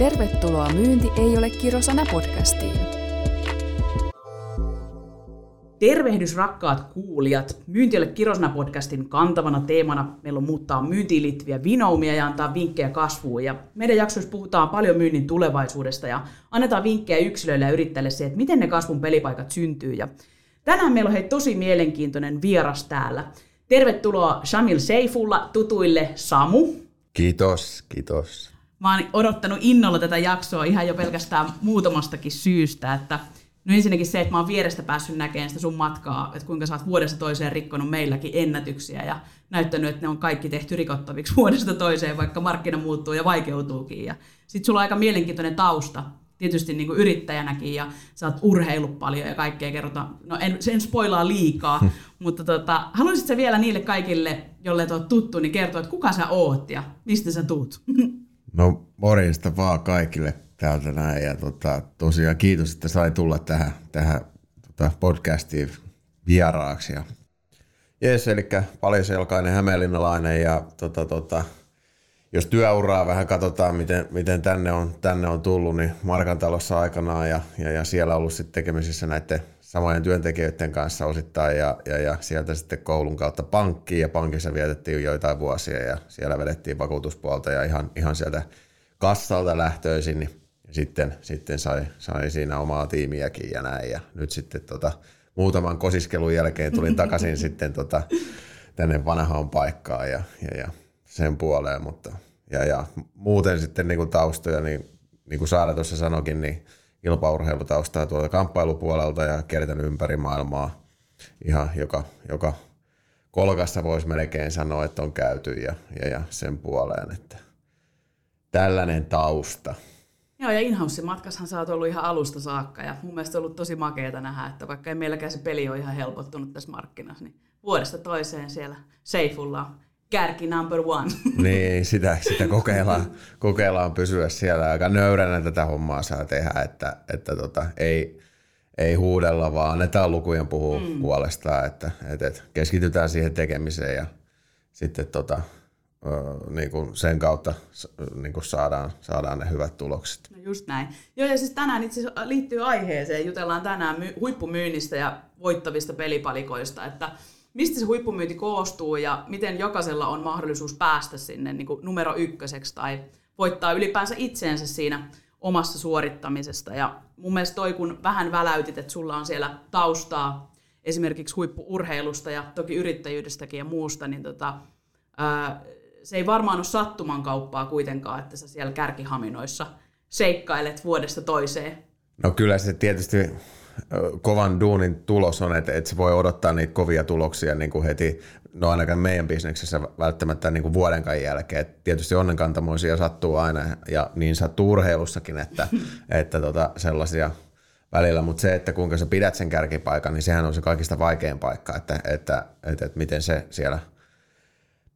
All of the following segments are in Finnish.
Tervetuloa Myynti ei ole kirosana podcastiin. Tervehdys rakkaat kuulijat. Myynti ei ole kirosana podcastin kantavana teemana meillä on muuttaa myyntiin liittyviä vinoumia ja antaa vinkkejä kasvuun. Ja meidän jaksoissa puhutaan paljon myynnin tulevaisuudesta ja annetaan vinkkejä yksilöille ja yrittäjille se, että miten ne kasvun pelipaikat syntyy. Ja tänään meillä on hei tosi mielenkiintoinen vieras täällä. Tervetuloa Shamil Seifulla tutuille Samu. Kiitos, kiitos. Mä oon odottanut innolla tätä jaksoa ihan jo pelkästään muutamastakin syystä, että No ensinnäkin se, että mä oon vierestä päässyt näkemään sitä sun matkaa, että kuinka sä oot vuodesta toiseen rikkonut meilläkin ennätyksiä ja näyttänyt, että ne on kaikki tehty rikottaviksi vuodesta toiseen, vaikka markkina muuttuu ja vaikeutuukin. Ja sit sulla on aika mielenkiintoinen tausta, tietysti niin kuin yrittäjänäkin ja sä oot urheillut paljon ja kaikkea kerrota. No en, en spoilaa liikaa, hmm. mutta tota, haluaisit sä vielä niille kaikille, jolle oot tuttu, niin kertoa, että kuka sä oot ja mistä sä tuut? No morjesta vaan kaikille täältä näin ja tota, tosiaan kiitos, että sai tulla tähän, tähän tota podcastiin vieraaksi. Ja Jes, eli paljaselkainen hämeenlinnalainen ja tota, tota, jos työuraa vähän katsotaan, miten, miten tänne, on, tänne on tullut, niin Markan talossa aikanaan ja, ja, ja siellä ollut sitten tekemisissä näiden samojen työntekijöiden kanssa osittain ja, ja, ja sieltä sitten koulun kautta pankkiin ja pankissa vietettiin joitain vuosia ja siellä vedettiin vakuutuspuolta ja ihan, ihan sieltä kassalta lähtöisin, niin sitten, sitten sai, sai siinä omaa tiimiäkin ja näin. Ja nyt sitten tota, muutaman kosiskelun jälkeen tulin takaisin sitten tota, tänne vanhaan paikkaan ja, ja, ja sen puoleen, mutta ja, ja muuten sitten niin kuin taustoja, niin, niin kuin Saara tuossa sanokin, niin kilpaurheilutaustaa tuolta kamppailupuolelta ja kiertänyt ympäri maailmaa ihan joka, joka kolkassa voisi melkein sanoa, että on käyty ja, ja, ja sen puoleen, että tällainen tausta. Joo, ja inhouse matkassahan sä oot ollut ihan alusta saakka, ja mun mielestä on ollut tosi makeeta nähdä, että vaikka ei meilläkään se peli ole ihan helpottunut tässä markkinassa, niin vuodesta toiseen siellä Seifulla kärki number one. Niin, sitä, sitä kokeillaan, kokeillaan pysyä siellä. Aika nöyränä tätä hommaa saa tehdä, että, että tota, ei, ei huudella, vaan annetaan lukujen puhua mm. puolestaan, että, että, että keskitytään siihen tekemiseen ja sitten tota, niin kuin sen kautta niin kuin saadaan, saadaan ne hyvät tulokset. No just näin. Joo, ja siis tänään itse liittyy aiheeseen. Jutellaan tänään my- huippumyynnistä ja voittavista pelipalikoista, että mistä se huippumyynti koostuu ja miten jokaisella on mahdollisuus päästä sinne niin kuin numero ykköseksi tai voittaa ylipäänsä itseensä siinä omassa suorittamisesta. Ja mun mielestä toi, kun vähän väläytit, että sulla on siellä taustaa esimerkiksi huippuurheilusta ja toki yrittäjyydestäkin ja muusta, niin tota, ää, se ei varmaan ole sattuman kauppaa kuitenkaan, että sä siellä kärkihaminoissa seikkailet vuodesta toiseen. No kyllä se tietysti kovan duunin tulos on, että, että se voi odottaa niitä kovia tuloksia niin kuin heti, no ainakaan meidän bisneksessä välttämättä niin kuin vuodenkaan jälkeen. Et tietysti onnenkantamoisia sattuu aina ja niin sattuu urheilussakin, että, että tota, sellaisia välillä, mutta se, että kuinka sä pidät sen kärkipaikan, niin sehän on se kaikista vaikein paikka, että, että, että, että, että miten se siellä –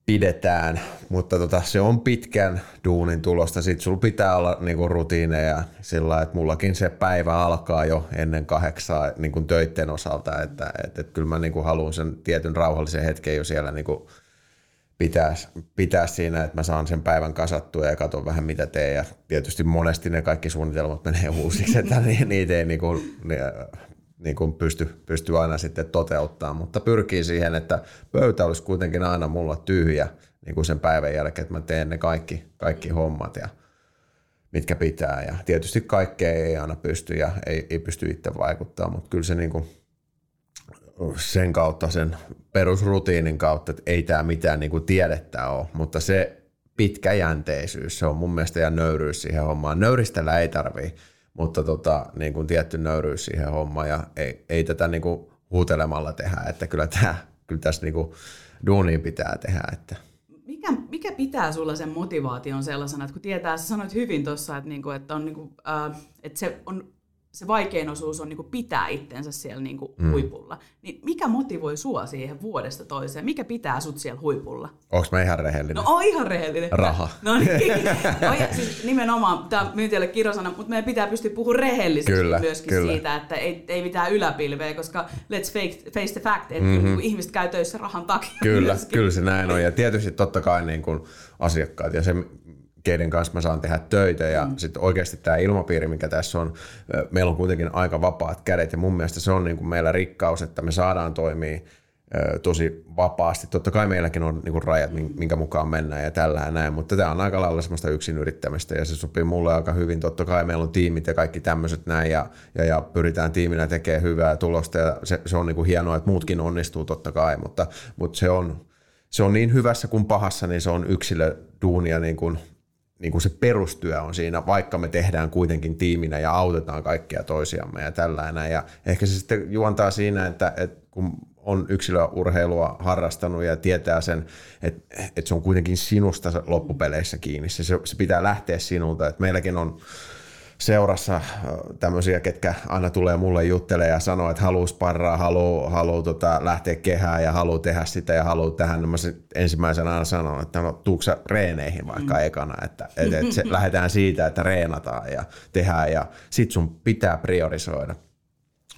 pidetään, mutta tota, se on pitkän duunin tulosta. Sitten sulla pitää olla niinku rutiineja sillä että mullakin se päivä alkaa jo ennen kahdeksaa niinku töiden osalta, että et, et kyllä mä niinku haluan sen tietyn rauhallisen hetken jo siellä niinku pitää, pitää siinä, että mä saan sen päivän kasattua ja katson vähän mitä teen. Ja tietysti monesti ne kaikki suunnitelmat menee uusiksi, että niitä ei niinku, niin kuin pysty, pysty aina sitten toteuttamaan, mutta pyrkii siihen, että pöytä olisi kuitenkin aina mulla tyhjä niin kuin sen päivän jälkeen, että mä teen ne kaikki, kaikki hommat ja mitkä pitää. Ja tietysti kaikkea ei aina pysty ja ei, ei pysty itse vaikuttaa, mutta kyllä se niin kuin sen kautta, sen perusrutiinin kautta, että ei tämä mitään niin kuin tiedettä ole, mutta se pitkäjänteisyys, se on mun mielestä ja nöyryys siihen hommaan. Nöyristellä ei tarvii mutta tota, niin kuin tietty nöyryys siihen hommaan ja ei, ei tätä niin kuin huutelemalla tehdä, että kyllä, tämä, kyllä tässä niin kuin duuniin pitää tehdä. Että. Mikä, mikä pitää sulla sen motivaation sellaisena, että kun tietää, sä sanoit hyvin tuossa, että, niinku, että, on, niinku, äh, että se on se vaikein osuus on niin pitää itsensä siellä niin kuin mm. huipulla. Niin mikä motivoi sua siihen vuodesta toiseen? Mikä pitää sut siellä huipulla? Onko mä ihan rehellinen? No on ihan rehellinen. Raha. No niin. no, siis nimenomaan, tämä myyntiölle kirosana, mutta meidän pitää pystyä puhumaan rehellisesti kyllä, myöskin kyllä. siitä, että ei, ei mitään yläpilveä, koska let's face, face the fact, että mm-hmm. ihmiset käy töissä rahan takia Kyllä, myöskin. kyllä se näin on. Ja tietysti totta kai niin kuin asiakkaat ja se keiden kanssa mä saan tehdä töitä ja mm. sitten oikeasti tämä ilmapiiri, mikä tässä on, meillä on kuitenkin aika vapaat kädet ja mun mielestä se on niin kuin meillä rikkaus, että me saadaan toimia tosi vapaasti. Totta kai meilläkin on niin kuin rajat, minkä mukaan mennään ja tällä ja näin, mutta tämä on aika lailla semmoista yksin yrittämistä ja se sopii mulle aika hyvin. Totta kai meillä on tiimit ja kaikki tämmöiset näin ja, ja, ja pyritään tiiminä tekemään hyvää tulosta ja se, se on niin kuin hienoa, että muutkin onnistuu totta kai, mutta, mutta se, on, se on niin hyvässä kuin pahassa, niin se on yksilöduunia niin kuin niin kuin se perustyö on siinä, vaikka me tehdään kuitenkin tiiminä ja autetaan kaikkia toisiamme ja tällainen. Ja ehkä se sitten juontaa siinä, että, että kun on yksilöurheilua harrastanut ja tietää sen, että, että se on kuitenkin sinusta loppupeleissä kiinni. Se, se pitää lähteä sinulta. Että meilläkin on seurassa tämmöisiä, ketkä aina tulee mulle juttelemaan ja sanoo, että haluaa sparraa, haluaa, haluaa tota, lähteä kehään ja haluaa tehdä sitä ja haluaa tehdä. No mä ensimmäisenä aina sanon, että no tuukse reeneihin vaikka mm. ekana, että et, et se, lähdetään siitä, että reenataan ja tehdään ja sit sun pitää priorisoida.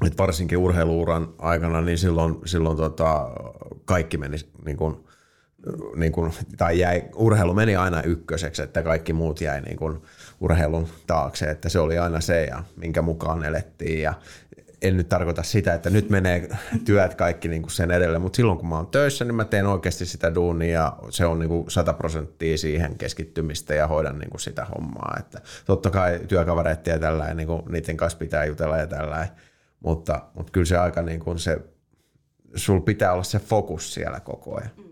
Et varsinkin urheiluuran aikana, niin silloin, silloin tota, kaikki meni niin kuin, niin kuin, tai jäi, urheilu meni aina ykköseksi, että kaikki muut jäi niin kuin, urheilun taakse, että se oli aina se, ja minkä mukaan elettiin. Ja en nyt tarkoita sitä, että nyt menee työt kaikki niin kuin sen edelle, mutta silloin kun mä oon töissä, niin mä teen oikeasti sitä duunia ja se on niin kuin 100 prosenttia siihen keskittymistä ja hoidan niin kuin sitä hommaa. Että totta kai työkavereiden ja tällä, niin kuin niiden kanssa pitää jutella ja tällä, mutta, mutta kyllä se aika niin kuin se, sul pitää olla se fokus siellä koko ajan.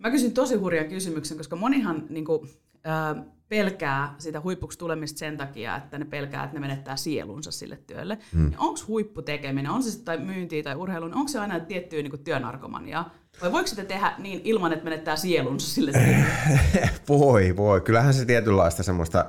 Mä kysyn tosi hurjan kysymyksen, koska monihan niin kuin, äh, pelkää sitä huipuksi tulemista sen takia, että ne pelkää, että ne menettää sielunsa sille työlle. Hmm. Niin onko huipputekeminen, on se sitten tai myyntiä tai urheilu, niin onko se aina tiettyä niin työnarkomaniaa? Vai voiko sitä tehdä niin ilman, että menettää sielunsa sille työlle? voi, voi. Kyllähän se tietynlaista semmoista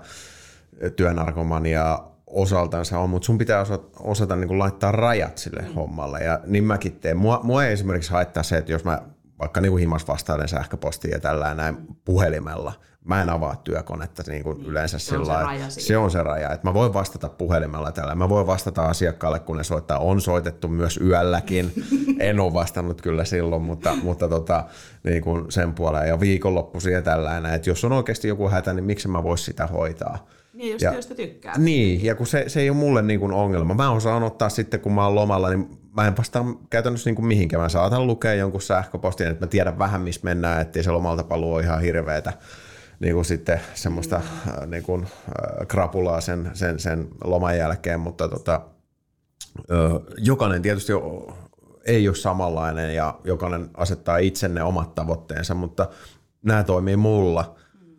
työnarkomaniaa osaltansa on, mutta sun pitää osata, osata niin laittaa rajat sille mm. hommalle. Ja niin mäkin teen. Mua, mua ei esimerkiksi haittaa se, että jos mä vaikka niin kuin himas vastailen sähköpostia ja tällä näin puhelimella. Mä en avaa työkonetta niin kuin niin, yleensä se sillä on se, on se raja. Että mä voin vastata puhelimella tällä. Mä voin vastata asiakkaalle, kun ne soittaa. On soitettu myös yölläkin. en ole vastannut kyllä silloin, mutta, mutta tota, niin kuin sen puoleen. Ja viikonloppuisia ja tällä Että jos on oikeasti joku hätä, niin miksi mä vois sitä hoitaa? Niin, jos ja, työstä tykkää. Niin, ja kun se, se ei ole mulle niin kuin ongelma. Mä osaan ottaa sitten, kun mä oon lomalla, niin mä en vastaa käytännössä niin kuin mihinkään. Mä saatan lukea jonkun sähköpostin, että mä tiedän vähän, missä mennään, ettei se lomalta paluu ole ihan hirveetä niin kuin sitten semmoista mm. niin kuin, äh, krapulaa sen, sen, sen loman jälkeen, mutta tota, jokainen tietysti ei ole samanlainen ja jokainen asettaa itsenne omat tavoitteensa, mutta nämä toimii mulla. Mm.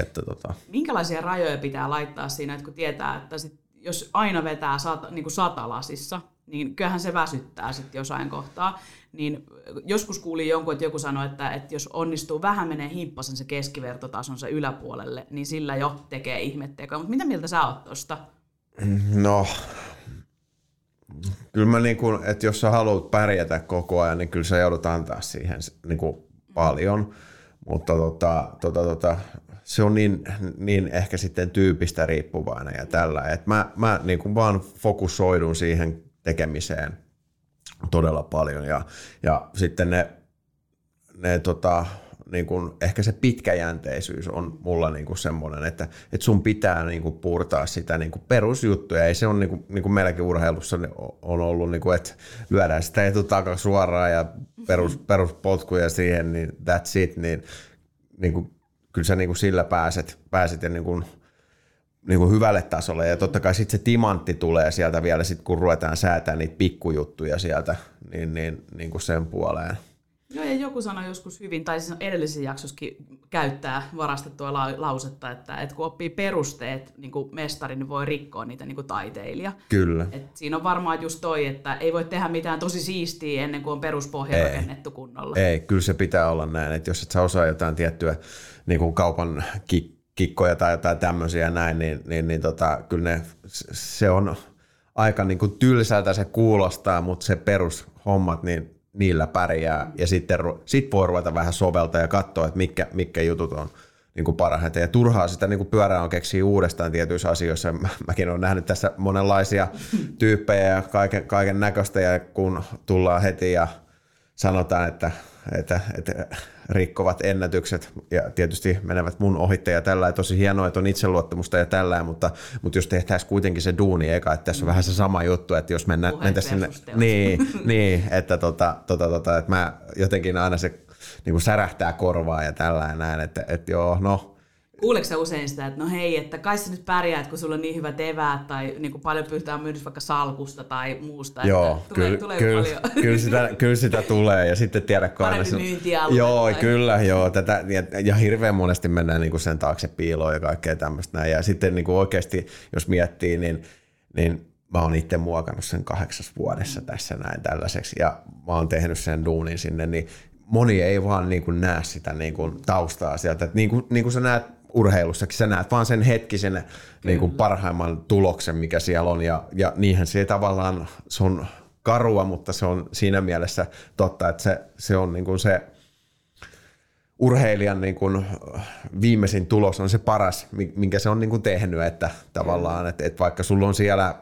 Että tota. Minkälaisia rajoja pitää laittaa siinä, että kun tietää, että sit, jos aina vetää sata, niin kuin satalasissa, niin kyllähän se väsyttää sitten jossain kohtaa. Niin joskus kuulin jonkun, että joku sanoi, että, että jos onnistuu vähän menee himppasen se keskivertotasonsa yläpuolelle, niin sillä jo tekee ihmettekoja. Mutta mitä mieltä sä oot tosta? No, kyllä mä niin kuin, että jos sä haluat pärjätä koko ajan, niin kyllä sä joudut antaa siihen niin kuin paljon. Mutta tota, tota, tota, se on niin, niin ehkä sitten tyypistä riippuvainen ja tällä. Et mä mä niin kuin vaan fokusoidun siihen tekemiseen todella paljon. Ja, ja sitten ne, ne tota, niin kun, ehkä se pitkäjänteisyys on mulla niin kuin semmoinen, että, että sun pitää niin kuin purtaa sitä niin kuin perusjuttuja. Ei se on niin kuin, niin kuin meilläkin urheilussa on ollut, niin kuin, että lyödään sitä etutaka suoraan ja perus, peruspotkuja siihen, niin that's it. Niin, niin kuin, kyllä sä niin kuin sillä pääset, pääset ja niin kuin, niin kuin hyvälle tasolle. Ja totta kai sitten se timantti tulee sieltä vielä, sit kun ruvetaan säätämään niitä pikkujuttuja sieltä, niin, niin, niin kuin sen puoleen. Joo, ja joku sanoi joskus hyvin, tai siis edellisessä jaksossakin käyttää varastettua la- lausetta, että, että kun oppii perusteet niin kuin mestari, niin voi rikkoa niitä niin kuin taiteilija. Kyllä. Et siinä on varmaan just toi, että ei voi tehdä mitään tosi siistiä ennen kuin on peruspohja ei. rakennettu kunnolla. Ei, kyllä se pitää olla näin, että jos et sä osaa jotain tiettyä niin kuin kaupan kik- kikkoja tai jotain tämmöisiä näin, niin, niin, niin tota, kyllä ne, se on aika niin kuin tylsältä se kuulostaa, mutta se perushommat, niin niillä pärjää. Ja sitten sit voi ruveta vähän soveltaa ja katsoa, että mitkä, mitkä jutut on niin kuin parhaiten. Ja turhaa sitä niin kuin pyörää on keksiä uudestaan tietyissä asioissa. Mäkin olen nähnyt tässä monenlaisia tyyppejä ja kaiken, kaiken näköistä, ja kun tullaan heti ja sanotaan, että että, että rikkovat ennätykset ja tietysti menevät mun ohitte ja tällä. Tosi hienoa, että on itseluottamusta ja tällä, mutta, mutta jos tehtäisiin kuitenkin se duuni eka, että tässä on vähän se sama juttu, että jos mennä, mentäisiin sinne, niin, niin, että, tota, tota, tota, että mä jotenkin aina se niin kuin särähtää korvaa ja tällä ja näin, että, että joo, no Kuuleeko sä usein sitä, että no hei, että kai sä nyt pärjäät, kun sulla on niin hyvät eväät, tai niin kuin paljon pystytään myydä vaikka salkusta tai muusta. Joo, että kyllä, tulee kyllä, paljon. Kyllä, sitä, kyllä sitä tulee, ja sitten tiedätkö aina... Sun... Joo, tai... kyllä, joo. Tätä, ja, ja hirveän monesti mennään niin kuin sen taakse piiloon ja kaikkea tämmöistä näin. Ja sitten niin kuin oikeasti, jos miettii, niin, niin mä oon itse muokannut sen kahdeksas vuodessa tässä näin tällaiseksi, ja mä oon tehnyt sen duunin sinne, niin moni ei vaan niin kuin näe sitä niin kuin taustaa sieltä. Että niin kuin, niin kuin sä näet urheilussakin, sä näet vaan sen hetkisen niin kuin parhaimman tuloksen, mikä siellä on, ja, ja niinhän se tavallaan, se on karua, mutta se on siinä mielessä totta, että se, se on niin kuin se urheilijan niin kuin viimeisin tulos on se paras, minkä se on niin kuin tehnyt, että tavallaan, että, että vaikka sulla on siellä,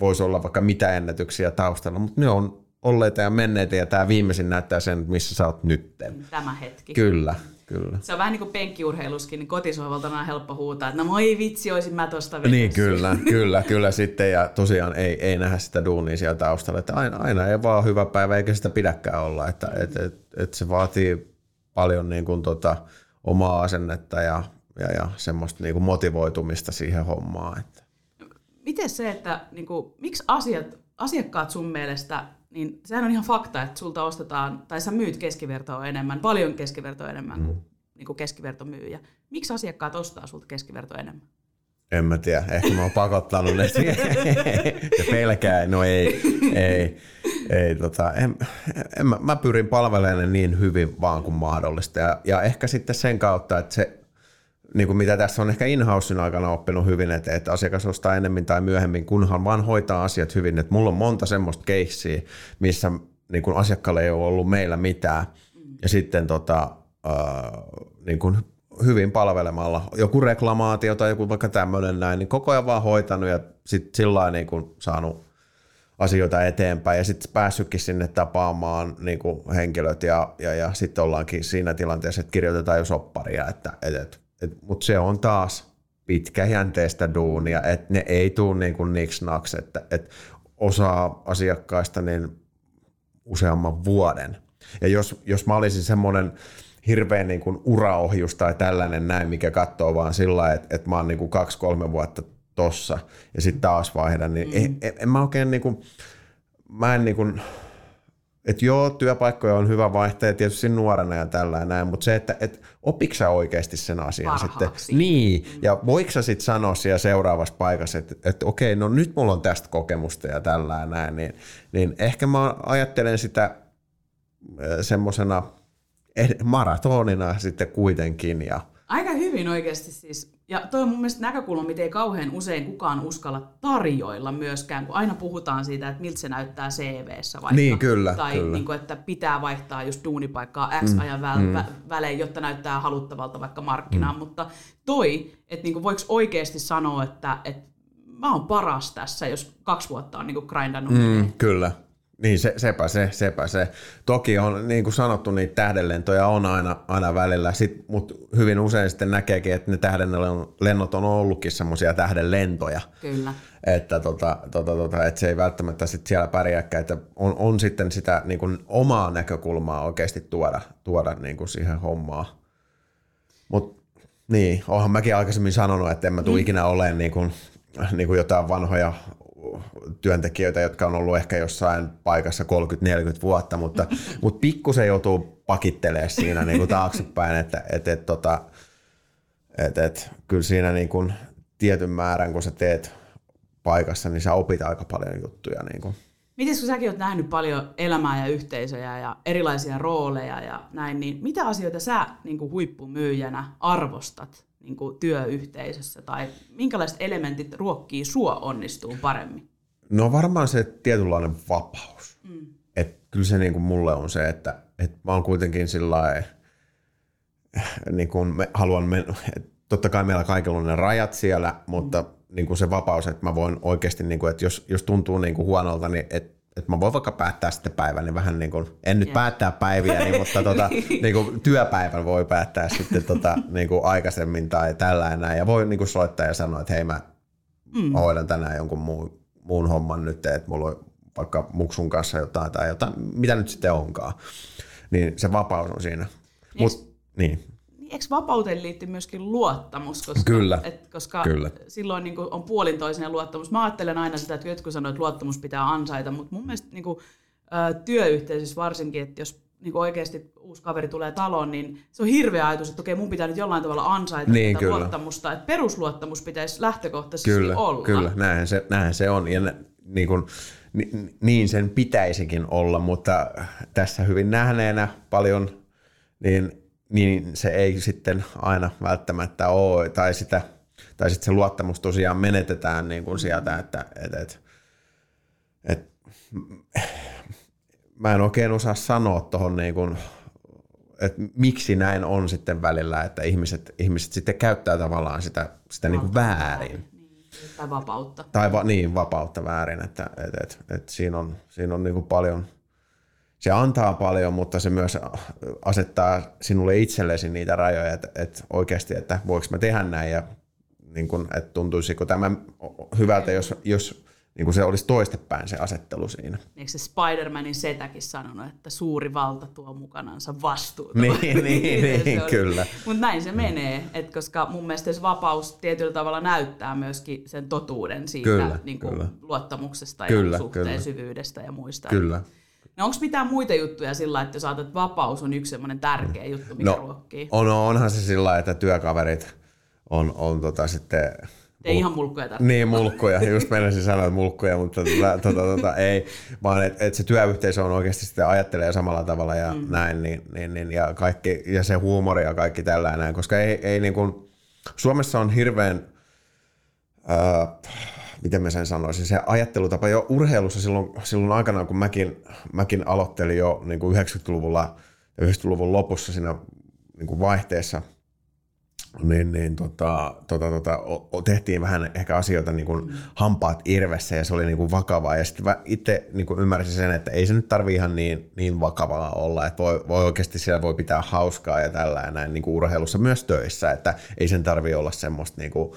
voisi olla vaikka mitä ennätyksiä taustalla, mutta ne on olleita ja menneitä ja tämä viimeisin näyttää sen, missä sä oot nytten. Tämä hetki. Kyllä, kyllä. Se on vähän niin kuin penkkiurheiluskin, niin kotisohvalta on helppo huutaa, että no moi vitsi, olisin mä tosta vetässä. Niin, kyllä, kyllä, kyllä sitten. Ja tosiaan ei, ei nähdä sitä duunia siellä taustalla. Että aina, aina ei vaan hyvä päivä, eikä sitä pidäkään olla. Että et, et, et se vaatii paljon niin kuin tota, omaa asennetta ja, ja, ja semmoista niin kuin motivoitumista siihen hommaan. Että. Miten se, että niin kuin, miksi asiat, asiakkaat sun mielestä niin sehän on ihan fakta, että sulta ostetaan, tai sä myyt keskivertoa enemmän, paljon keskivertoa enemmän mm. kuin, niin kuin keskivertomyyjä. Miksi asiakkaat ostaa sulta keskivertoa enemmän? En mä tiedä, ehkä mä oon pakottanut ne ja pelkää, no ei, ei, ei tota, en, en mä, mä pyrin palvelemaan niin hyvin vaan kuin mahdollista ja, ja ehkä sitten sen kautta, että se niin kuin mitä tässä on ehkä in aikana oppinut hyvin, että, että asiakas ostaa enemmän tai myöhemmin, kunhan vaan hoitaa asiat hyvin. Että mulla on monta semmoista keissiä, missä niin kuin asiakkaalle ei ole ollut meillä mitään. Ja sitten tota, äh, niin kuin hyvin palvelemalla, joku reklamaatio tai joku vaikka tämmöinen näin, niin koko ajan vaan hoitanut ja sitten sillä niin kuin saanut asioita eteenpäin ja sitten päässytkin sinne tapaamaan niin kuin henkilöt ja, ja, ja sitten ollaankin siinä tilanteessa, että kirjoitetaan jo sopparia, että, että mutta se on taas pitkäjänteistä duunia, että ne ei tule niin kuin niks että, että osa asiakkaista niin useamman vuoden. Ja jos, jos mä olisin semmoinen hirveän niin kuin uraohjus tai tällainen näin, mikä katsoo vaan sillä että, että mä oon niin kuin kaksi-kolme vuotta tossa ja sitten taas vaihdan, niin mm. en, en, en mä oikein niin kuin, mä en niin kuin, että joo, työpaikkoja on hyvä vaihtaa tietysti nuorena ja tällä näin, mutta se, että et, opiksa oikeasti sen asian Parhaaksi. sitten. Niin, mm. ja voiko sä sitten sanoa siellä seuraavassa paikassa, että, että okei, no nyt mulla on tästä kokemusta ja tällä näin, niin, niin ehkä mä ajattelen sitä semmoisena maratonina sitten kuitenkin. Ja... Aika hyvin oikeasti siis ja toi on mun mielestä näkökulma, mitä ei kauhean usein kukaan uskalla tarjoilla myöskään, kun aina puhutaan siitä, että miltä se näyttää CV-ssä vaikka. Niin, kyllä. Tai kyllä. Niin kuin, että pitää vaihtaa just duunipaikkaa X mm, ajan väl, mm. välein, jotta näyttää haluttavalta vaikka markkinaan. Mm. Mutta toi, että niin kuin voiko oikeasti sanoa, että, että mä oon paras tässä, jos kaksi vuotta on niin kuin grindannut. Mm, kyllä. Niin, se, sepä se, sepä se. Toki on, niin kuin sanottu, niitä tähdenlentoja on aina, aina välillä, mutta hyvin usein sitten näkeekin, että ne tähdenlennot on ollutkin semmoisia tähdenlentoja. Kyllä. Että, tota, tota, tota, että se ei välttämättä sit siellä pärjääkään, että on, on sitten sitä niin kuin omaa näkökulmaa oikeasti tuoda, tuoda niin kuin siihen hommaan. Mutta niin, oonhan mäkin aikaisemmin sanonut, että en mä tule mm. ikinä olemaan niin kuin, niin kuin jotain vanhoja työntekijöitä, jotka on ollut ehkä jossain paikassa 30-40 vuotta, mutta, mutta pikkusen joutuu pakittelemaan siinä niin kuin taaksepäin, että et, et, tota, et, et, kyllä siinä niin kuin tietyn määrän, kun sä teet paikassa, niin sä opit aika paljon juttuja. Niin kuin. Miten kun säkin oot nähnyt paljon elämää ja yhteisöjä ja erilaisia rooleja ja näin, niin mitä asioita sä niin kuin huippumyyjänä arvostat niin kuin työyhteisössä tai minkälaiset elementit ruokkii sua onnistuu paremmin? No varmaan se tietynlainen vapaus. Mm. Et kyllä se niin kuin mulle on se, että, että mä oon kuitenkin sillä niin kuin me, haluan, me, totta kai meillä kaikilla on ne rajat siellä, mutta mm. niin kuin se vapaus, että mä voin oikeasti, niin kuin, että jos, jos tuntuu niin kuin huonolta, niin että että mä voin vaikka päättää sitten päivän, niin vähän niin kuin, en nyt yeah. päättää päiviä, niin, mutta tota, niin kuin työpäivän voi päättää sitten tota, niin kuin aikaisemmin tai tällä ja voi niin kuin soittaa ja sanoa, että hei mä, mm. hoidan tänään jonkun muun, muun homman nyt, että mulla on vaikka muksun kanssa jotain tai jotain, mitä nyt sitten onkaan. Niin se vapaus on siinä. Mut, niin eikö vapauteen liittyy myöskin luottamus? Koska, kyllä, et, koska kyllä. silloin niin kuin, on puolintoisen luottamus. Mä ajattelen aina sitä, että jotkut sanoo, että luottamus pitää ansaita, mutta mun mielestä niin kuin, työyhteisössä varsinkin, että jos niin kuin oikeasti uusi kaveri tulee taloon, niin se on hirveä ajatus, että okei, mun pitää nyt jollain tavalla ansaita niin, tätä kyllä. luottamusta. Että perusluottamus pitäisi lähtökohtaisesti kyllä, olla. Kyllä, näinhän se, näinhän se on. Ja niin, kuin, niin sen pitäisikin olla, mutta tässä hyvin nähneenä paljon, niin niin se ei sitten aina välttämättä ole, tai, sitä, tai sitten se luottamus tosiaan menetetään niin kuin sieltä, että et, et, et, mä en oikein osaa sanoa tuohon niin kuin, että miksi näin on sitten välillä, että ihmiset, ihmiset sitten käyttää tavallaan sitä, sitä niin kuin väärin. Niin, tai vapautta. Tai va, niin, vapautta väärin, että et, et, et siinä on, siinä on niin kuin paljon – se antaa paljon, mutta se myös asettaa sinulle itsellesi niitä rajoja, että, että oikeasti, että voiko mä tehdä näin ja niin kuin, että tuntuisiko tämä hyvältä, jos, jos niin kuin se olisi toistepäin se asettelu siinä. Eikö se Spider-Manin setäkin sanonut, että suuri valta tuo mukanansa vastuuta? Niin, niin, niin kyllä. Mutta näin se menee, et koska mun mielestä se vapaus tietyllä tavalla näyttää myöskin sen totuuden siitä kyllä, niin kuin kyllä. luottamuksesta kyllä, ja suhteen kyllä. syvyydestä ja muista. Kyllä. No onko mitään muita juttuja sillä, että jos ajattelet, että vapaus on yksi semmoinen tärkeä juttu, mikä no, ruokkii? On, onhan se sillä että työkaverit on, on tota sitten... Ei ihan mulkkuja tarvitse. Niin, mulkkuja. Just menisin sanoa, että mulkkuja, mutta tota, tota, tota, ei. Vaan että et se työyhteisö on oikeasti sitten ajattelee samalla tavalla ja mm. näin. Niin, niin, niin, ja, kaikki, ja se huumori ja kaikki tällainen. Koska ei, ei niin kuin, Suomessa on hirveän... Äh, miten mä sen sanoisin, se ajattelutapa jo urheilussa silloin, silloin aikanaan, kun mäkin, mäkin aloittelin jo niin kuin 90-luvulla, 90-luvun lopussa siinä niin kuin vaihteessa, niin, niin tota, tota, tota, tehtiin vähän ehkä asioita niin kuin hampaat irvessä ja se oli niin kuin vakavaa. Ja sitten itse niin kuin ymmärsin sen, että ei se nyt tarvi ihan niin, niin vakavaa olla, että voi, voi oikeasti siellä voi pitää hauskaa ja tällä ja näin niin kuin urheilussa myös töissä, että ei sen tarvi olla semmoista niin kuin,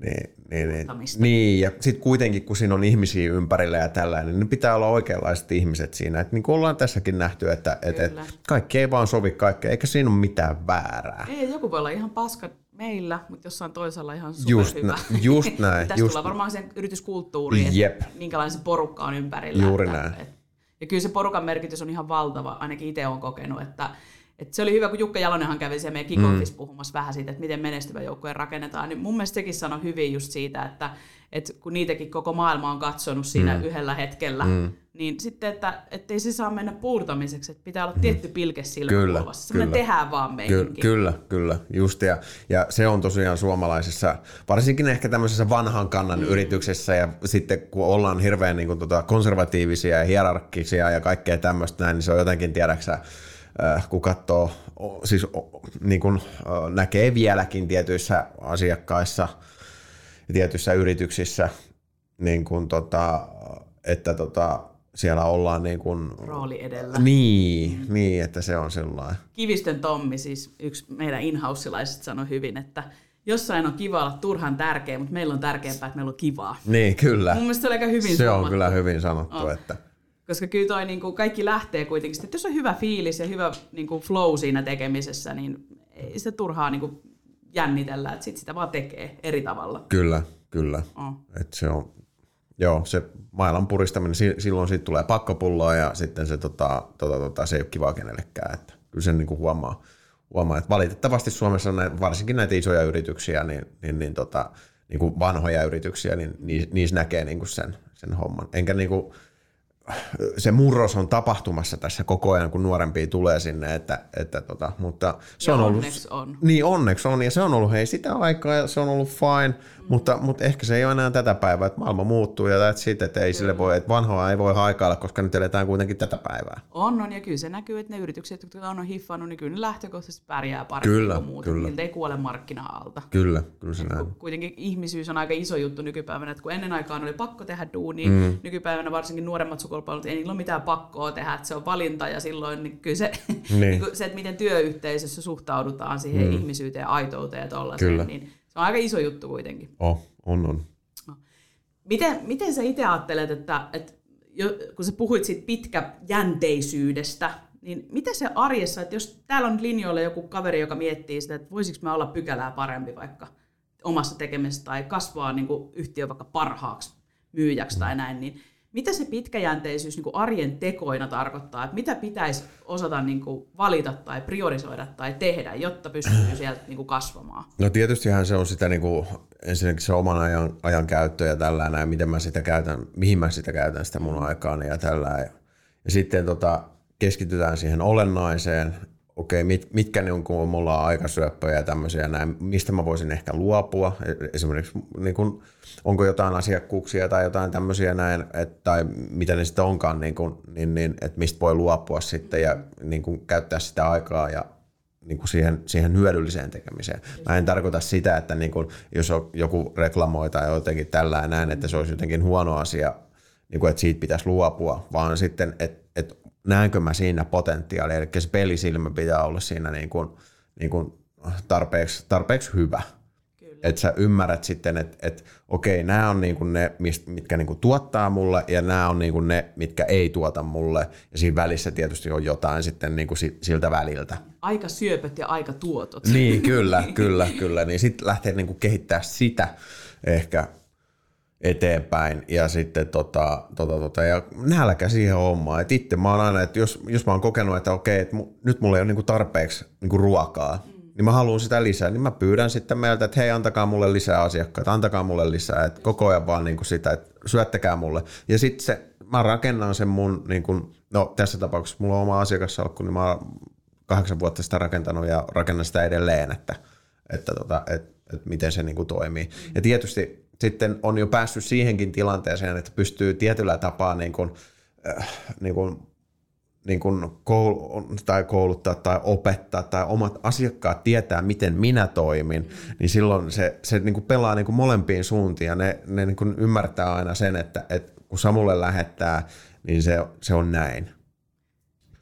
niin, niin, niin, niin, ja sitten kuitenkin, kun siinä on ihmisiä ympärillä ja tällainen, niin pitää olla oikeanlaiset ihmiset siinä. Et niin kuin ollaan tässäkin nähty, että et, et kaikki ei vaan sovi kaikkea, eikä siinä ole mitään väärää. Ei, joku voi olla ihan paska meillä, mutta jossain toisella ihan superhyvä. Just, just näin. Tässä tullaan varmaan sen yrityskulttuuriin, että minkälainen se porukka on ympärillä. Juuri että, näin. Et, ja kyllä se porukan merkitys on ihan valtava, ainakin itse olen kokenut, että et se oli hyvä, kun Jukka Jalonenhan kävi siellä meidän kickoffissa mm. puhumassa vähän siitä, että miten menestyvä joukkue rakennetaan. Niin mun mielestä sekin sanoi hyvin just siitä, että, että kun niitäkin koko maailma on katsonut siinä mm. yhdellä hetkellä, mm. niin sitten, että ei se saa mennä puurtamiseksi, että pitää olla mm. tietty pilke silmä kyllä, kulmassa. kyllä. Me tehdään vaan meihinkin. Ky- kyllä, kyllä, just ja, ja se on tosiaan suomalaisessa, varsinkin ehkä tämmöisessä vanhan kannan mm. yrityksessä ja sitten kun ollaan hirveän niin kuin, tota, konservatiivisia ja hierarkkisia ja kaikkea tämmöistä näin, niin se on jotenkin, tiedäksä, kun katsoo, siis niin kuin näkee vieläkin tietyissä asiakkaissa ja tietyissä yrityksissä, niin kuin tota, että tota, siellä ollaan niin kuin, rooli edellä. Niin, mm. niin, että se on sellainen. Kivistön Tommi, siis yksi meidän inhausilaiset sanoi hyvin, että jossain on kiva olla turhan tärkeä, mutta meillä on tärkeämpää, että meillä on kivaa. Niin, kyllä. Mun mielestä se oli aika hyvin Se on kyllä hyvin sanottu, oh. että koska kyllä toi niin kuin kaikki lähtee kuitenkin, että jos on hyvä fiilis ja hyvä niin kuin flow siinä tekemisessä, niin ei se turhaa niin kuin jännitellä, että sit sitä vaan tekee eri tavalla. Kyllä, kyllä. Oh. Et se on, joo, se mailan puristaminen, silloin siitä tulee pakkopulloa ja sitten se, tota, tota, tota, se ei ole kivaa kenellekään. Että kyllä sen niin kuin huomaa, huomaa, että valitettavasti Suomessa on näitä, varsinkin näitä isoja yrityksiä, niin, niin, niin, tota, niin kuin vanhoja yrityksiä, niin niissä näkee niin kuin sen, sen homman. Enkä niin kuin, se murros on tapahtumassa tässä koko ajan, kun nuorempia tulee sinne, että, että tota, mutta se ja on ollut, onneksi on. Niin, onneksi on, ja se on ollut hei sitä aikaa, ja se on ollut fine, mm. mutta, mutta ehkä se ei ole enää tätä päivää, että maailma muuttuu, ja that's it, että ei kyllä. sille voi, että vanhoa ei voi haikailla, koska nyt eletään kuitenkin tätä päivää. On, on, ja kyllä se näkyy, että ne yritykset, jotka on hiffannut, niin kyllä ne lähtökohtaisesti pärjää paremmin kyllä, kuin muut, kyllä. ei kuole markkina-alta. Kyllä, kyllä se näin. Kuitenkin ihmisyys on aika iso juttu nykypäivänä, että kun ennen aikaan oli pakko tehdä duunia, mm. nykypäivänä varsinkin nuoremmat sukupolvet tulkkipalvelut, ei niillä ole mitään pakkoa tehdä, että se on valinta ja silloin niin kyllä se, Niin. niin. se, että miten työyhteisössä suhtaudutaan siihen Mm. mm. ihmisyyteen aitouteen ja tollaiseen, niin se on aika iso juttu kuitenkin. Oh, on, on. Miten, miten sä itse ajattelet, että, että jo, kun sä puhuit siitä pitkäjänteisyydestä, niin miten se arjessa, että jos täällä on linjoilla joku kaveri, joka miettii sitä, että voisiko mä olla pykälää parempi vaikka omassa tekemisessä tai kasvaa niin kuin yhtiö vaikka parhaaksi myyjäksi tai näin, niin mitä se pitkäjänteisyys niin kuin arjen tekoina tarkoittaa, että mitä pitäisi osata niin kuin valita tai priorisoida tai tehdä, jotta pystyy sieltä niin kuin kasvamaan? No tietystihän se on sitä niin kuin, ensinnäkin se oman ajan, ajan käyttö ja tällä näin, miten mä sitä käytän, mihin mä sitä käytän sitä mun aikaani ja tällä. Ja, ja sitten tota, keskitytään siihen olennaiseen, okei, mit, mitkä niin kun mulla on aikasyöppöjä ja tämmöisiä näin, mistä mä voisin ehkä luopua, E- esimerkiksi niin kun, onko jotain asiakkuuksia tai jotain tämmöisiä näin, et, tai mitä ne sitten onkaan, niin kun, niin, niin, että mistä voi luopua sitten ja niin kun, käyttää sitä aikaa ja niin kuin siihen, siihen hyödylliseen tekemiseen. Mä en tarkoita sitä, että niin kuin, jos on joku reklamoi tai jotenkin tällä näin, että se olisi jotenkin huono asia, niin kuin, että siitä pitäisi luopua, vaan sitten, että näenkö mä siinä potentiaalia, eli se pelisilmä pitää olla siinä niin kuin, niin kuin tarpeeksi, tarpeeksi hyvä. Että sä ymmärrät sitten, että, että okei, nämä on niinku ne, mitkä niinku tuottaa mulle, ja nämä on niinku ne, mitkä ei tuota mulle. Ja siinä välissä tietysti on jotain sitten niinku si- siltä väliltä. Aika syöpöt ja aika tuotot. Niin, kyllä, kyllä, kyllä. Niin sitten lähtee niinku kehittää sitä ehkä eteenpäin ja sitten tota, tota, tota, ja nälkä siihen hommaan. Et itse mä oon aina, että jos, jos mä oon kokenut, että okei, että mu, nyt mulla ei ole niinku tarpeeksi niinku ruokaa, mm. niin mä haluan sitä lisää, niin mä pyydän sitten meiltä, että hei, antakaa mulle lisää asiakkaita, antakaa mulle lisää, että koko ajan vaan niinku sitä, että syöttäkää mulle. Ja sitten se, mä rakennan sen mun, niinku, no tässä tapauksessa mulla on oma asiakassalkku, niin mä oon kahdeksan vuotta sitä rakentanut ja rakennan sitä edelleen, että, että, tota, että, että miten se niinku toimii. Ja tietysti sitten on jo päässyt siihenkin tilanteeseen, että pystyy tietyllä tapaa niin kuin, äh, niin kuin, niin kuin koul- tai kouluttaa tai opettaa tai omat asiakkaat tietää, miten minä toimin, mm. niin silloin se, se niin kuin pelaa niin kuin molempiin suuntiin ja ne, ne niin kuin ymmärtää aina sen, että, että kun Samulle lähettää, niin se, se on näin.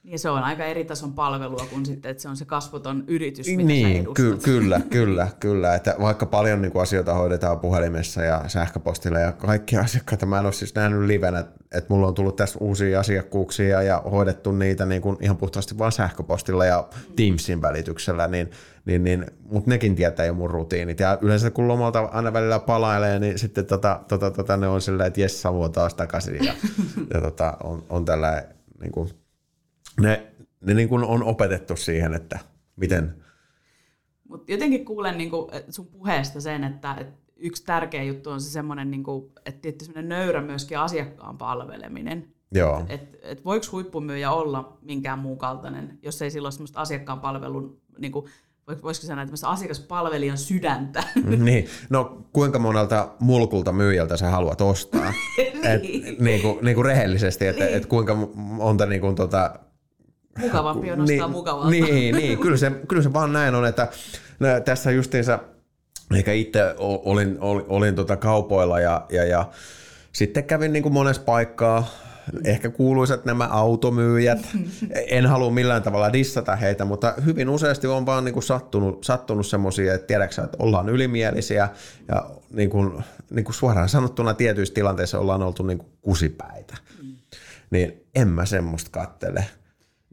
Niin se on aika eri tason palvelua kuin sitten, että se on se kasvoton yritys, mitä Niin, ky- kyllä, kyllä, kyllä. Että vaikka paljon niin kuin asioita hoidetaan puhelimessa ja sähköpostilla ja kaikki asiakkaita, mä en ole siis nähnyt livenä, että mulla on tullut tässä uusia asiakkuuksia ja hoidettu niitä niin kuin ihan puhtaasti vaan sähköpostilla ja Teamsin välityksellä, niin, niin, niin mutta nekin tietää jo mun rutiinit. Ja yleensä kun lomalta aina välillä palailee, niin sitten tota, tota, tota, ne on silleen, että jes, Samu on taas takaisin ja, ja tota, on, on tällä niin kuin, ne, ne niin kuin on opetettu siihen, että miten, Mutta jotenkin kuulen niin kuin, sun puheesta sen, että, että yksi tärkeä juttu on se semmoinen, niin kuin, että tietty semmoinen nöyrä myöskin asiakkaan palveleminen. Joo. Et, et voiko huippumyyjä olla minkään muun kaltainen, jos ei sillä ole semmoista asiakkaan palvelun, niin kuin, voisiko sanoa, tämmöistä asiakaspalvelijan sydäntä. niin, no kuinka monelta mulkulta myyjältä sä haluat ostaa? et, niin, kuin, niin kuin rehellisesti, että et kuinka monta niin kuin, tota, Mukavampi on ostaa mukavalta. Niin, niin kyllä, se, kyllä se vaan näin on, että tässä justiinsa ehkä itse olin, olin, olin tota kaupoilla ja, ja, ja sitten kävin niin kuin monessa paikkaa, ehkä kuuluisat nämä automyyjät. En halua millään tavalla dissata heitä, mutta hyvin useasti on vaan niin kuin sattunut, sattunut semmoisia, että tiedätkö, että ollaan ylimielisiä ja niin kuin, niin kuin suoraan sanottuna tietyissä tilanteissa ollaan oltu niin kuin kusipäitä. Niin en mä semmoista kattele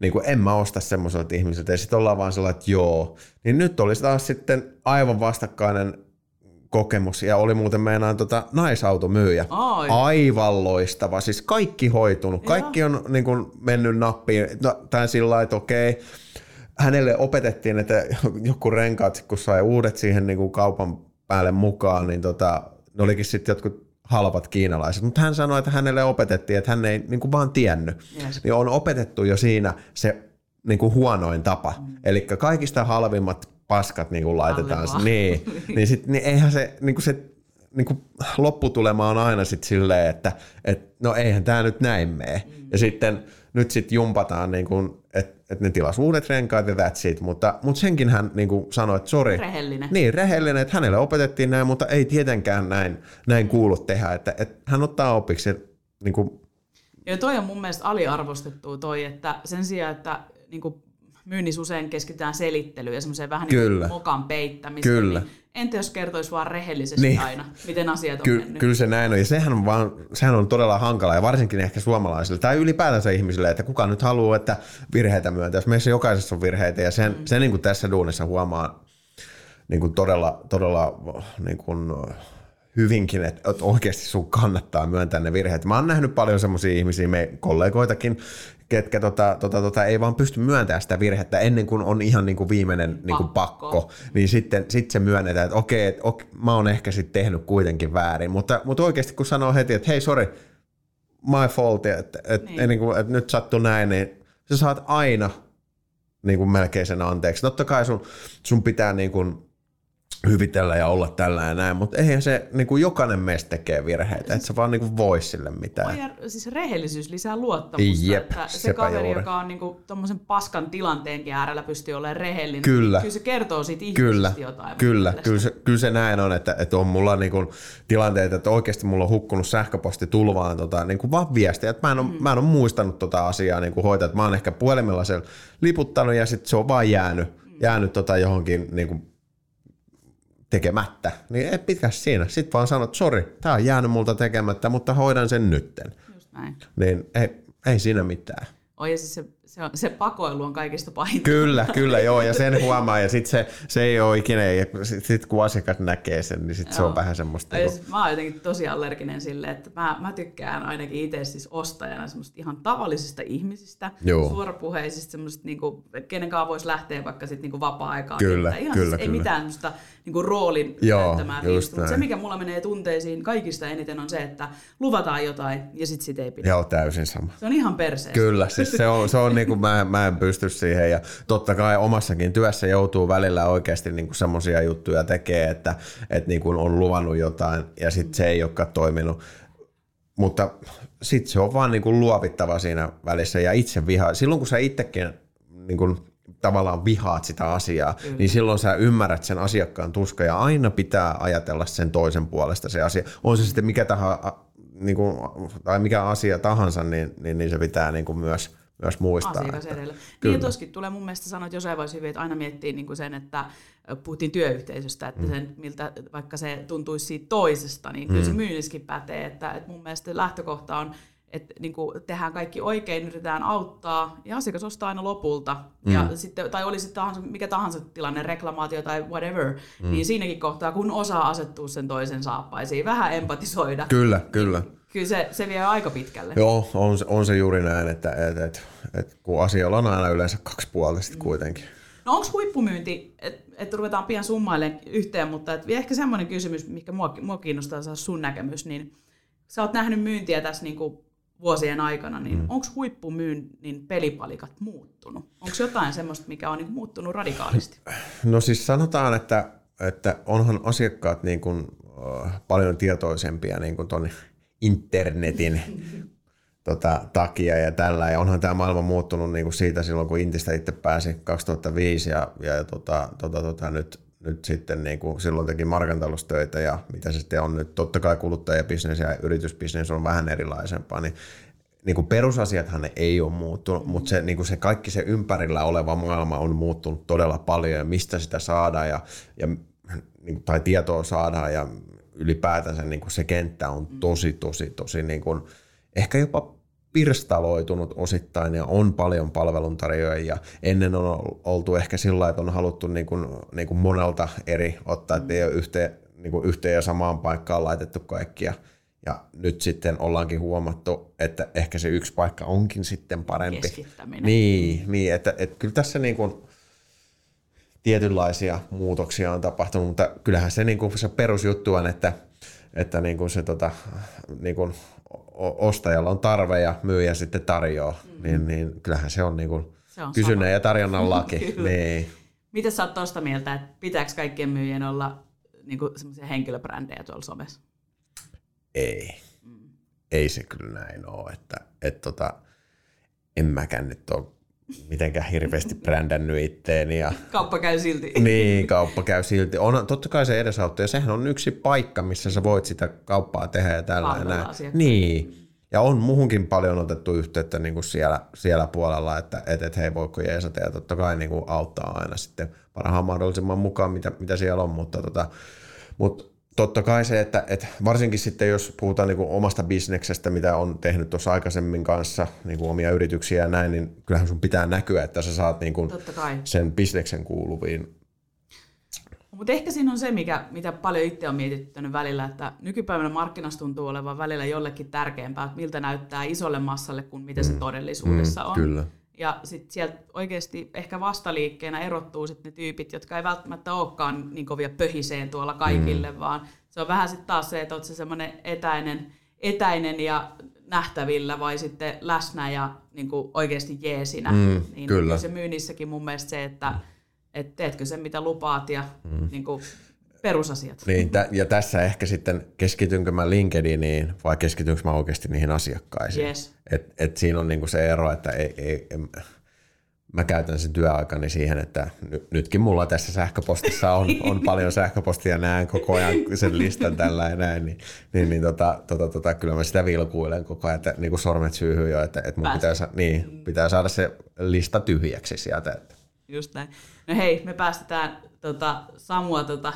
niin kuin en mä osta semmoiselta ihmiseltä, ja sitten ollaan vaan sellainen, että joo. Niin nyt olisi taas sitten aivan vastakkainen kokemus, ja oli muuten meinaan tota naisautomyyjä. Ai. Aivan loistava, siis kaikki hoitunut, kaikki on niin kuin mennyt nappiin, no, tai sillä lailla, että okei, hänelle opetettiin, että joku renkaat, kun sai uudet siihen niin kuin kaupan päälle mukaan, niin tota, ne olikin sitten jotkut halvat kiinalaiset, mutta hän sanoi, että hänelle opetettiin, että hän ei niin kuin vaan tiennyt. Yes. Niin on opetettu jo siinä se niin kuin huonoin tapa. Mm. Eli kaikista halvimmat paskat niin kuin laitetaan. Niin, niin, sit, niin eihän se, niin kuin se niin kuin lopputulema on aina sitten silleen, että et, no eihän tämä nyt näin mene. Mm. Ja sitten nyt sitten jumpataan, niin kuin, että et ne tilas uudet renkaat ja that's it. Mutta, mutta senkin hän niin kuin sanoi, että sori. Rehellinen. Niin, rehellinen, että hänelle opetettiin näin, mutta ei tietenkään näin, näin kuulu tehdä. Että, että hän ottaa opiksi, että niin kuin, Ja toi on mun mielestä aliarvostettu toi, että sen sijaan, että niin kuin myynnissä usein keskitytään selittelyyn ja semmoiseen vähän niin kuin mokan peittämiseen. Kyllä. Niin entä jos kertoisi vaan rehellisesti Niin. aina, miten asiat on Ky- mennyt? kyllä se näin on, ja sehän on, vaan, sehän on todella hankala, ja varsinkin ehkä suomalaisille, tai ylipäätänsä ihmisille, että kuka nyt haluaa, että virheitä myöntää. Jos meissä jokaisessa on virheitä, ja sen, mm. sen niin kuin tässä duunissa huomaa niin kuin todella, todella niin kuin hyvinkin, että, että oikeasti sun kannattaa myöntää ne virheet. Mä oon nähnyt paljon semmoisia ihmisiä, me kollegoitakin, ketkä tota, tota, tota, ei vaan pysty myöntämään sitä virhettä ennen kuin on ihan niin kuin viimeinen niin kuin pakko. Pakko. Niin sitten sit se myönnetään, että okei, että ok, mä oon ehkä sitten tehnyt kuitenkin väärin. Mutta, mutta oikeasti kun sanoo heti, että hei sorry, my fault, että, että, Niin. niin. kuin, että nyt sattui näin, niin sä saat aina niin kuin melkein sen anteeksi. Totta kai sun, sun pitää niin kuin hyvitellä ja olla tällä ja näin, mutta eihän se, niin kuin jokainen meistä tekee virheitä, että sä vaan niin kuin voi sille mitään. Ja siis rehellisyys lisää luottamusta, Jep, että se kaveri, juuri. joka on niinku tommosen paskan tilanteenkin äärellä pystyy olemaan rehellinen, Kyllä. niin kyllä se kertoo siitä Kyllä, ihmisestä jotain. mun kyllä, kyllä se, kyllä se näin on, että, että on mulla niin kuin tilanteita, että oikeasti mulla on hukkunut sähköposti tulvaan tota, niin kuin vaan viestiä, että mä en, ole, mm. mä en ole muistanut tota asiaa niin kuin hoitaa, että mä oon ehkä puhelimella sen liputtanut ja sitten se on vaan jäänyt, mm. jäänyt tota johonkin niin kuin tekemättä, niin ei pitäisi siinä. Sitten vaan sanot, sori, tämä on jäänyt multa tekemättä, mutta hoidan sen nytten. Just näin. Niin ei, ei siinä mitään. Oi, ja siis se, se, on, se pakoilu on kaikista pahinta. Kyllä, kyllä joo, ja sen huomaa, ja sitten se, se ei ole ikinä, ja sit, sit kun asiakas näkee sen, niin sit se on vähän semmoista. Ja Niin siis mä oon jotenkin tosi allerginen sille, että mä, mä tykkään ainakin itse siis ostajana semmoista ihan tavallisista ihmisistä, Joo. suorapuheisista, semmoista niinku, kenen kanssa voisi lähteä vaikka sit niinku vapaa-aikaan. Kyllä, ihan kyllä, siis ei kyllä. mitään semmoista niinku roolin Joo, fiilistä, mutta se mikä mulla menee tunteisiin kaikista eniten on se, että luvataan jotain ja sit sit ei pidä. Joo, täysin sama. Se on ihan perseestä. Kyllä, siis se on, se on niin kuin mä, mä en pysty siihen ja totta kai omassakin työssä joutuu välillä oikeasti niin semmoisia juttuja tekee, että, että niin kuin on luvannut jotain ja sitten se ei olekaan toiminut. Mutta sitten se on vaan niin kuin luovittava siinä välissä ja itse vihaa. Silloin kun sä itsekin niin kuin tavallaan vihaat sitä asiaa, Kyllä. niin silloin sä ymmärrät sen asiakkaan tuska ja aina pitää ajatella sen toisen puolesta se asia. On se sitten mikä tahansa, niin kuin, tai mikä asia tahansa, niin, niin, niin se pitää niin kuin myös, myös muistaa. asiakas että- edellä. Niin Kyllä. ja toskin tulee mun mielestä sanoa, että jossain voisi hyvin, että aina miettii niin kuin sen, että puhuttiin työyhteisöstä, että mm. sen, miltä, vaikka se tuntuisi siitä toisesta, niin kyllä se myynnissäkin pätee, että, että mun mielestä lähtökohta on, että niin kuin tehdään kaikki oikein, yritetään auttaa ja asiakas ostaa aina lopulta. Mm. Ja sitten, tai olisi tahansa, mikä tahansa tilanne, reklamaatio tai whatever, mm. niin siinäkin kohtaa, kun osaa asettua sen toisen saappaisiin, vähän empatisoida, Kyllä, kyllä. Kyllä se, se vie aika pitkälle. Joo, on, se- on se juuri näin, että et, et, et, kun asioilla on aina yleensä kaksi puolta sitten kuitenkin. No onko huippumyynti, että et ruvetaan pian summailemaan yhteen, mutta et ehkä semmoinen kysymys, mikä mua, mua kiinnostaa saada sun näkemys, niin sä oot nähnyt myyntiä tässä niinku vuosien aikana, niin mm. onko huippumyynnin pelipalikat muuttunut? Onko jotain semmoista, mikä on niinku muuttunut radikaalisti? No siis sanotaan, että, että onhan asiakkaat niin kuin, äh, paljon tietoisempia niin kuin ton internetin tota, takia ja tällä. Ja onhan tämä maailma muuttunut niin kuin siitä silloin, kun Intistä itse pääsi 2005 ja, ja tota, tota, tota, nyt, nyt sitten niin kuin silloin teki markantalustöitä ja mitä se sitten on nyt. Totta kai kuluttajabisnes ja yritysbisnes on vähän erilaisempaa, niin niin kuin perusasiathan ne ei ole muuttunut, mutta se, niin kuin se kaikki se ympärillä oleva maailma on muuttunut todella paljon ja mistä sitä saadaan ja, ja niin kuin, tai tietoa saadaan ja ylipäätänsä niin kuin se kenttä on tosi, tosi, tosi niin kuin, ehkä jopa pirstaloitunut osittain ja on paljon palveluntarjoajia. Ennen on oltu ehkä sillä että on haluttu niin kuin, niin kuin monelta eri ottaa, että ei ole yhteen, niin kuin yhteen ja samaan paikkaan laitettu kaikkia. Ja nyt sitten ollaankin huomattu, että ehkä se yksi paikka onkin sitten parempi. Keskittäminen. Niin, niin että, että kyllä tässä niin kuin tietynlaisia muutoksia on tapahtunut, mutta kyllähän se, niin kuin se perusjuttu on, että, että niin kuin se tota, niin kuin ostajalla on tarve ja myyjä sitten tarjoaa, mm. niin, niin kyllähän se on, niin kuin Se on kysynnän sama. ja tarjonnan laki. Niin. Miten sä oot tosta mieltä, että pitääkö kaikkien myyjien olla niinku semmoisia henkilöbrändejä tuolla somessa? Ei. Ei se kyllä näin ole. Että, et tota, en mäkään nyt ole mitenkään hirveästi brändännyt itteeni. Ja, Kauppa käy silti. niin, kauppa käy silti. On, totta kai se edesauttaa. Ja sehän on yksi paikka, missä sä voit sitä kauppaa tehdä ja tällä. Niin. Ja on muhunkin paljon otettu yhteyttä niin kuin siellä, siellä puolella, että et, et hei voiko jeesata ja totta kai niin kuin auttaa aina sitten parhaan mahdollisimman mukaan, mitä, mitä siellä on, mutta, tota, mutta totta kai se, että, että varsinkin sitten jos puhutaan niin kuin omasta bisneksestä, mitä on tehnyt tuossa aikaisemmin kanssa, niin kuin omia yrityksiä ja näin, niin kyllähän sun pitää näkyä, että sä saat niin kuin sen bisneksen kuuluviin. Mutta ehkä siinä on se, mikä, mitä paljon itse on mietittänyt välillä, että nykypäivänä markkinassa tuntuu olevan välillä jollekin tärkeämpää, että miltä näyttää isolle massalle kuin mitä se mm. todellisuudessa mm, on. Kyllä. Ja sitten sieltä oikeasti ehkä vastaliikkeenä erottuu sitten ne tyypit, jotka ei välttämättä olekaan niin kovia pöhiseen tuolla kaikille, mm. vaan se on vähän sitten taas se, että olet se semmoinen etäinen, etäinen ja nähtävillä vai sitten läsnä ja niin kuin oikeasti jeesinä. Mm, niin kyllä. se myynnissäkin mun mielestä se, että et teetkö sen mitä lupaat ja mm. niin kuin perusasiat. Niin, ja tässä ehkä sitten keskitynkö mä LinkedIniin vai keskitynkö mä oikeasti niihin asiakkaisiin. Yes. Et, et siinä on niinku se ero, että ei, ei, en, mä käytän sen työaikani siihen, että ny, nytkin mulla tässä sähköpostissa on, on paljon sähköpostia, näen koko ajan sen listan tällä ja näin, niin, niin, niin tota, tota, tota, kyllä mä sitä vilkuilen koko ajan, että niin kuin sormet syyhyy jo, että, että mun pitää, niin, pitää saada se lista tyhjäksi sieltä. Että. Just näin. No hei, me päästetään tota, Samua tota,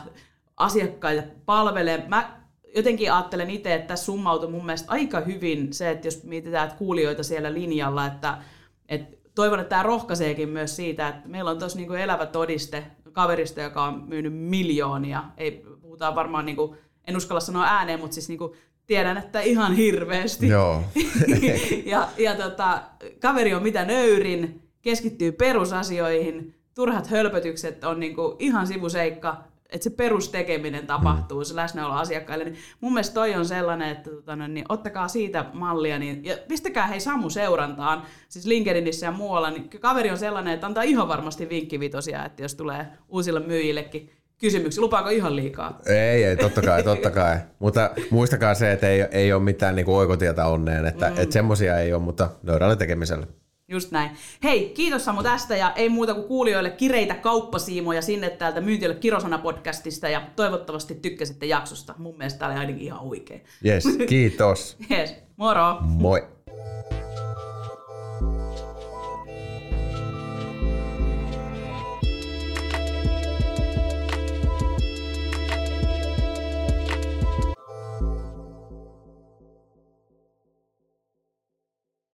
asiakkaita palvelee. Mä jotenkin ajattelen itse, että tässä summautui mun mielestä aika hyvin se, että jos mietitään että kuulijoita siellä linjalla, että, että toivon, että tämä rohkaiseekin myös siitä, että meillä on tuossa niinku elävä todiste kaverista, joka on myynyt miljoonia. Ei puhutaan varmaan, niinku, en uskalla sanoa ääneen, mutta siis niinku, tiedän, että ihan hirveästi. Joo. ja ja tota, kaveri on mitä nöyrin, keskittyy perusasioihin, turhat hölpötykset on niinku ihan sivuseikka, että se perustekeminen tapahtuu, mm. se läsnäolo asiakkaille, niin mun mielestä toi on sellainen, että tota, no niin ottakaa siitä mallia, niin, ja pistäkää hei Samu seurantaan, siis LinkedInissä ja muualla, niin kaveri on sellainen, että antaa ihan varmasti vinkkivitosia, että jos tulee uusille myyjillekin kysymyksiä, lupaako ihan liikaa? Ei, ei, totta kai, totta kai. mutta muistakaa se, että ei, ei ole mitään niin kuin oikotietä onneen, että, mm. että semmoisia ei ole, mutta nöyrällä tekemisellä. Just näin. Hei, kiitos Samu tästä ja ei muuta kuin kuulijoille kireitä kauppasiimoja sinne täältä Myyntiölle Kirosana podcastista ja toivottavasti tykkäsitte jaksosta. Mun mielestä tämä oli ainakin ihan oikein. Yes, kiitos. yes, moro. Moi.